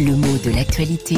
Le mot de l'actualité.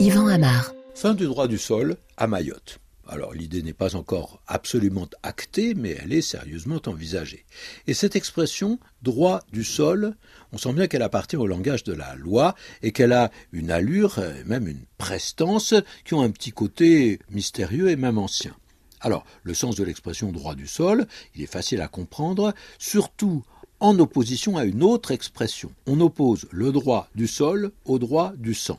Yvan Amar. Fin du droit du sol à Mayotte. Alors l'idée n'est pas encore absolument actée, mais elle est sérieusement envisagée. Et cette expression droit du sol, on sent bien qu'elle appartient au langage de la loi et qu'elle a une allure, même une prestance, qui ont un petit côté mystérieux et même ancien. Alors, le sens de l'expression droit du sol, il est facile à comprendre, surtout en opposition à une autre expression. On oppose le droit du sol au droit du sang.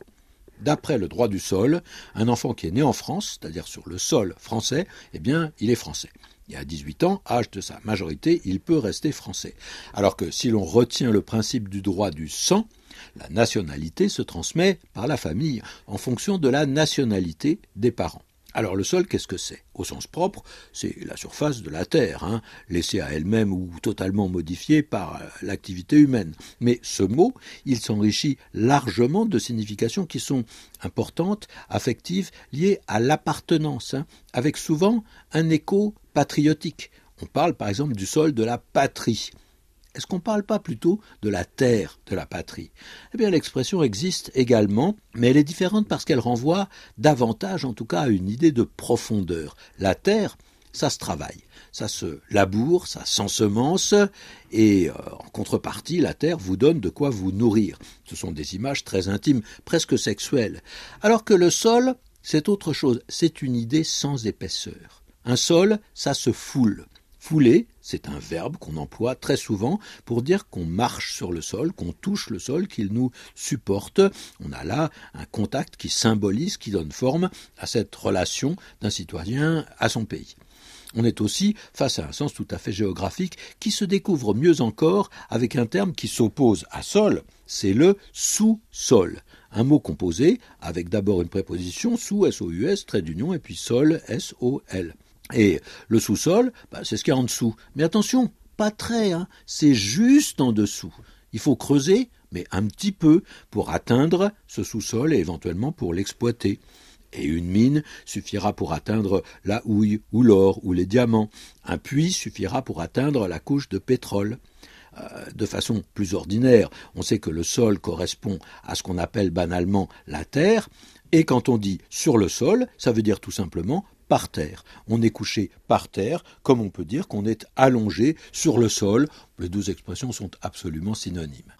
D'après le droit du sol, un enfant qui est né en France, c'est-à-dire sur le sol français, eh bien, il est français. Il a 18 ans, âge de sa majorité, il peut rester français. Alors que si l'on retient le principe du droit du sang, la nationalité se transmet par la famille en fonction de la nationalité des parents. Alors le sol, qu'est-ce que c'est? Au sens propre, c'est la surface de la Terre, hein, laissée à elle-même ou totalement modifiée par euh, l'activité humaine. Mais ce mot, il s'enrichit largement de significations qui sont importantes, affectives, liées à l'appartenance, hein, avec souvent un écho patriotique. On parle par exemple du sol de la patrie. Est-ce qu'on ne parle pas plutôt de la terre de la patrie? Eh bien, l'expression existe également, mais elle est différente parce qu'elle renvoie davantage, en tout cas, à une idée de profondeur. La terre, ça se travaille, ça se laboure, ça s'ensemence, et euh, en contrepartie, la terre vous donne de quoi vous nourrir. Ce sont des images très intimes, presque sexuelles. Alors que le sol, c'est autre chose, c'est une idée sans épaisseur. Un sol, ça se foule. Fouler, c'est un verbe qu'on emploie très souvent pour dire qu'on marche sur le sol, qu'on touche le sol, qu'il nous supporte. On a là un contact qui symbolise, qui donne forme à cette relation d'un citoyen à son pays. On est aussi face à un sens tout à fait géographique qui se découvre mieux encore avec un terme qui s'oppose à sol, c'est le sous-sol. Un mot composé avec d'abord une préposition sous S-O-U-S, trait d'union, et puis sol, S-O-L. Et le sous-sol, bah, c'est ce qu'il y a en dessous. Mais attention, pas très, hein, c'est juste en dessous. Il faut creuser, mais un petit peu, pour atteindre ce sous-sol et éventuellement pour l'exploiter. Et une mine suffira pour atteindre la houille ou l'or ou les diamants. Un puits suffira pour atteindre la couche de pétrole. Euh, de façon plus ordinaire, on sait que le sol correspond à ce qu'on appelle banalement la terre, et quand on dit sur le sol, ça veut dire tout simplement par terre. On est couché par terre, comme on peut dire qu'on est allongé sur le sol. Les deux expressions sont absolument synonymes.